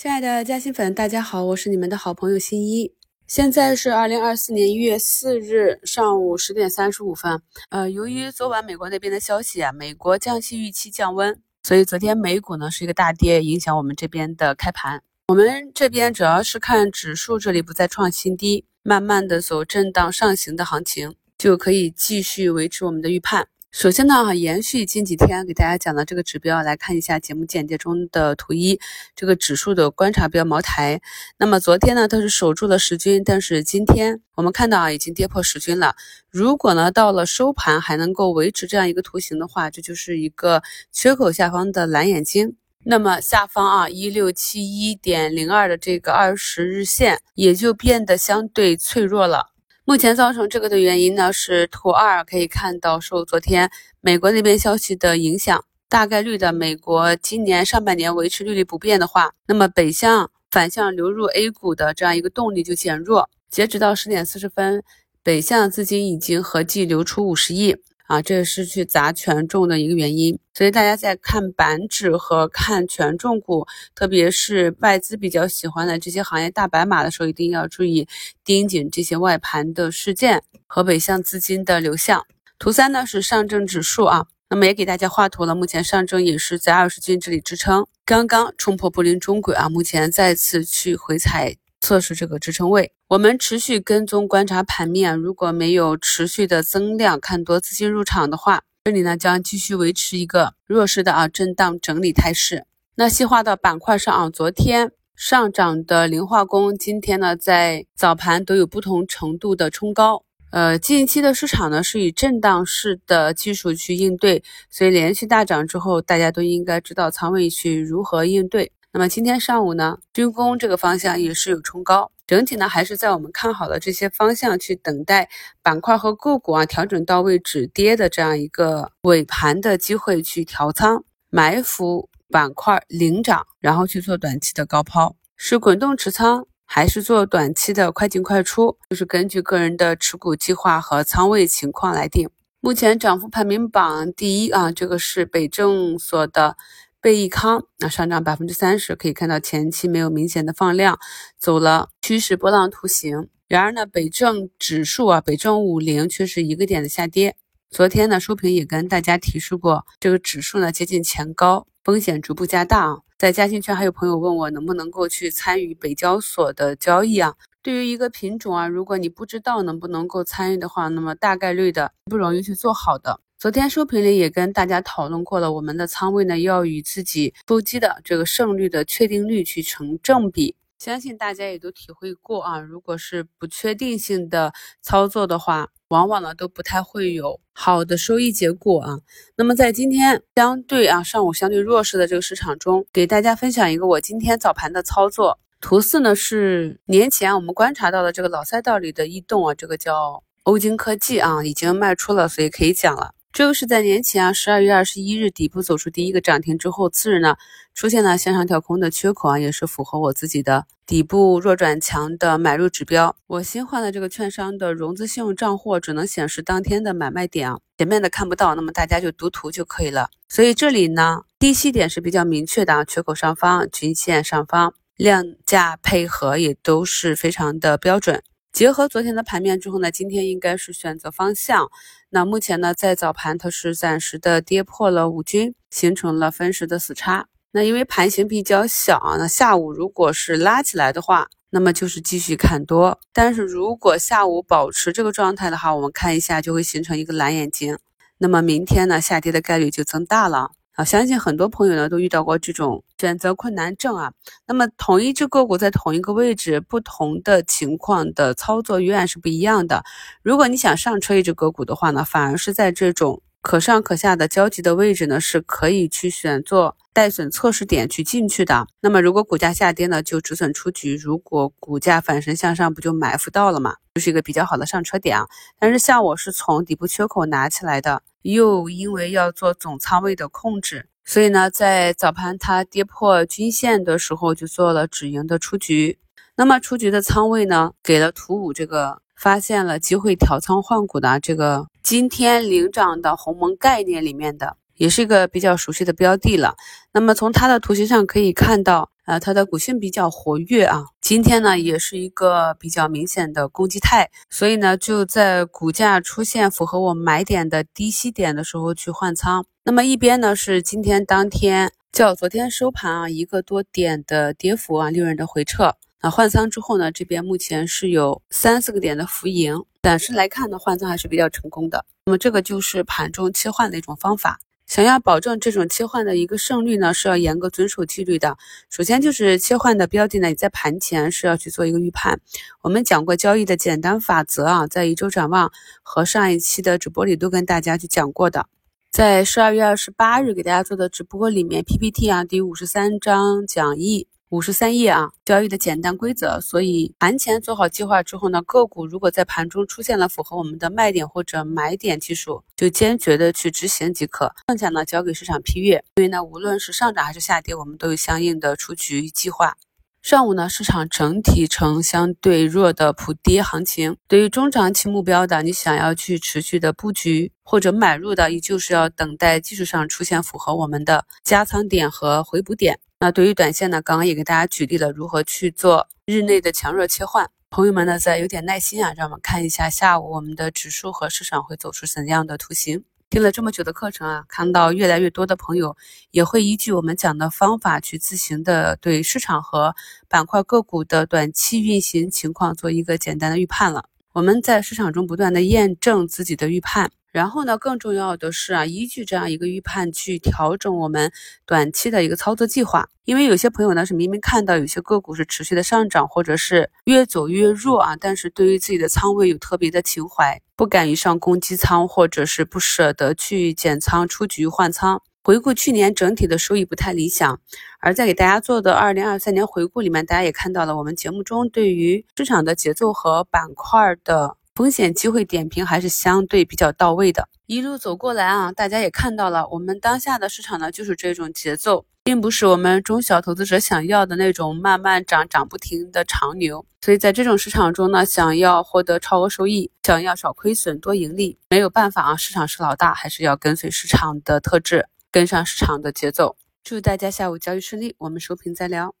亲爱的嘉兴粉，大家好，我是你们的好朋友新一。现在是二零二四年一月四日上午十点三十五分。呃，由于昨晚美国那边的消息啊，美国降息预期降温，所以昨天美股呢是一个大跌，影响我们这边的开盘。我们这边主要是看指数这里不再创新低，慢慢的走震荡上行的行情，就可以继续维持我们的预判。首先呢，哈，延续近几天给大家讲的这个指标，来看一下节目简介中的图一，这个指数的观察标茅台。那么昨天呢，它是守住了十均，但是今天我们看到啊，已经跌破十均了。如果呢，到了收盘还能够维持这样一个图形的话，这就是一个缺口下方的蓝眼睛。那么下方啊，一六七一点零二的这个二十日线也就变得相对脆弱了。目前造成这个的原因呢，是图二可以看到，受昨天美国那边消息的影响，大概率的美国今年上半年维持利率不变的话，那么北向反向流入 A 股的这样一个动力就减弱。截止到十点四十分，北向资金已经合计流出五十亿。啊，这也是去砸权重的一个原因，所以大家在看板指和看权重股，特别是外资比较喜欢的这些行业大白马的时候，一定要注意盯紧这些外盘的事件和北向资金的流向。图三呢是上证指数啊，那么也给大家画图了，目前上证也是在二十均这里支撑，刚刚冲破布林中轨啊，目前再次去回踩。测试这个支撑位，我们持续跟踪观察盘面，如果没有持续的增量看多资金入场的话，这里呢将继续维持一个弱势的啊震荡整理态势。那细化到板块上啊，昨天上涨的磷化工，今天呢在早盘都有不同程度的冲高。呃，近期的市场呢是以震荡式的技术去应对，所以连续大涨之后，大家都应该知道仓位去如何应对。那么今天上午呢，军工这个方向也是有冲高，整体呢还是在我们看好的这些方向去等待板块和个股啊调整到位止跌的这样一个尾盘的机会去调仓，埋伏板块领涨，然后去做短期的高抛，是滚动持仓还是做短期的快进快出，就是根据个人的持股计划和仓位情况来定。目前涨幅排名榜第一啊，这个是北证所的。贝益康那上涨百分之三十，可以看到前期没有明显的放量，走了趋势波浪图形。然而呢，北证指数啊，北证五零却是一个点的下跌。昨天呢，收评也跟大家提示过，这个指数呢接近前高，风险逐步加大啊。在嘉兴圈还有朋友问我能不能够去参与北交所的交易啊？对于一个品种啊，如果你不知道能不能够参与的话，那么大概率的不容易去做好的。昨天收评里也跟大家讨论过了，我们的仓位呢要与自己出击的这个胜率的确定率去成正比。相信大家也都体会过啊，如果是不确定性的操作的话，往往呢都不太会有好的收益结果啊。那么在今天相对啊上午相对弱势的这个市场中，给大家分享一个我今天早盘的操作。图四呢是年前我们观察到的这个老赛道里的异动啊，这个叫欧金科技啊，已经卖出了，所以可以讲了。这个是在年前啊，十二月二十一日底部走出第一个涨停之后，次日呢出现了向上跳空的缺口啊，也是符合我自己的底部弱转强的买入指标。我新换的这个券商的融资信用账户只能显示当天的买卖点啊，前面的看不到，那么大家就读图就可以了。所以这里呢，低吸点是比较明确的啊，缺口上方、均线上方，量价配合也都是非常的标准。结合昨天的盘面之后呢，今天应该是选择方向。那目前呢，在早盘它是暂时的跌破了五均，形成了分时的死叉。那因为盘形比较小啊，那下午如果是拉起来的话，那么就是继续看多。但是如果下午保持这个状态的话，我们看一下就会形成一个蓝眼睛。那么明天呢，下跌的概率就增大了。啊，相信很多朋友呢都遇到过这种选择困难症啊。那么同一只个股在同一个位置，不同的情况的操作永远是不一样的。如果你想上车一只个股的话呢，反而是在这种可上可下的交集的位置呢，是可以去选做带损测试点去进去的。那么如果股价下跌呢，就止损出局；如果股价反身向上，不就埋伏到了吗？就是一个比较好的上车点啊。但是像我是从底部缺口拿起来的。又因为要做总仓位的控制，所以呢，在早盘它跌破均线的时候，就做了止盈的出局。那么出局的仓位呢，给了图五这个发现了机会调仓换股的这个今天领涨的鸿蒙概念里面的也是一个比较熟悉的标的了。那么从它的图形上可以看到，呃，它的股性比较活跃啊。今天呢，也是一个比较明显的攻击态，所以呢，就在股价出现符合我买点的低吸点的时候去换仓。那么一边呢是今天当天较昨天收盘啊一个多点的跌幅啊，利润的回撤。那换仓之后呢，这边目前是有三四个点的浮盈，暂时来看呢，换仓还是比较成功的。那么这个就是盘中切换的一种方法。想要保证这种切换的一个胜率呢，是要严格遵守纪律的。首先就是切换的标的呢，你在盘前是要去做一个预判。我们讲过交易的简单法则啊，在一周展望和上一期的直播里都跟大家去讲过的。在十二月二十八日给大家做的直播里面，PPT 啊第五十三章讲义。五十三页啊，交易的简单规则。所以盘前做好计划之后呢，个股如果在盘中出现了符合我们的卖点或者买点技术，就坚决的去执行即可。剩下呢，交给市场批阅。因为呢，无论是上涨还是下跌，我们都有相应的出局计划。上午呢，市场整体呈相对弱的普跌行情。对于中长期目标的，你想要去持续的布局或者买入的，依旧是要等待技术上出现符合我们的加仓点和回补点。那对于短线呢，刚刚也给大家举例了如何去做日内的强弱切换。朋友们呢，再有点耐心啊，让我们看一下下午我们的指数和市场会走出怎样的图形。听了这么久的课程啊，看到越来越多的朋友也会依据我们讲的方法去自行的对市场和板块个股的短期运行情况做一个简单的预判了。我们在市场中不断的验证自己的预判。然后呢，更重要的是啊，依据这样一个预判去调整我们短期的一个操作计划。因为有些朋友呢是明明看到有些个股是持续的上涨，或者是越走越弱啊，但是对于自己的仓位有特别的情怀，不敢于上攻击仓，或者是不舍得去减仓出局换仓。回顾去年整体的收益不太理想，而在给大家做的二零二三年回顾里面，大家也看到了我们节目中对于市场的节奏和板块的。风险机会点评还是相对比较到位的。一路走过来啊，大家也看到了，我们当下的市场呢就是这种节奏，并不是我们中小投资者想要的那种慢慢涨、涨不停的长牛。所以在这种市场中呢，想要获得超额收益，想要少亏损、多盈利，没有办法啊，市场是老大，还是要跟随市场的特质，跟上市场的节奏。祝大家下午交易顺利，我们收评再聊。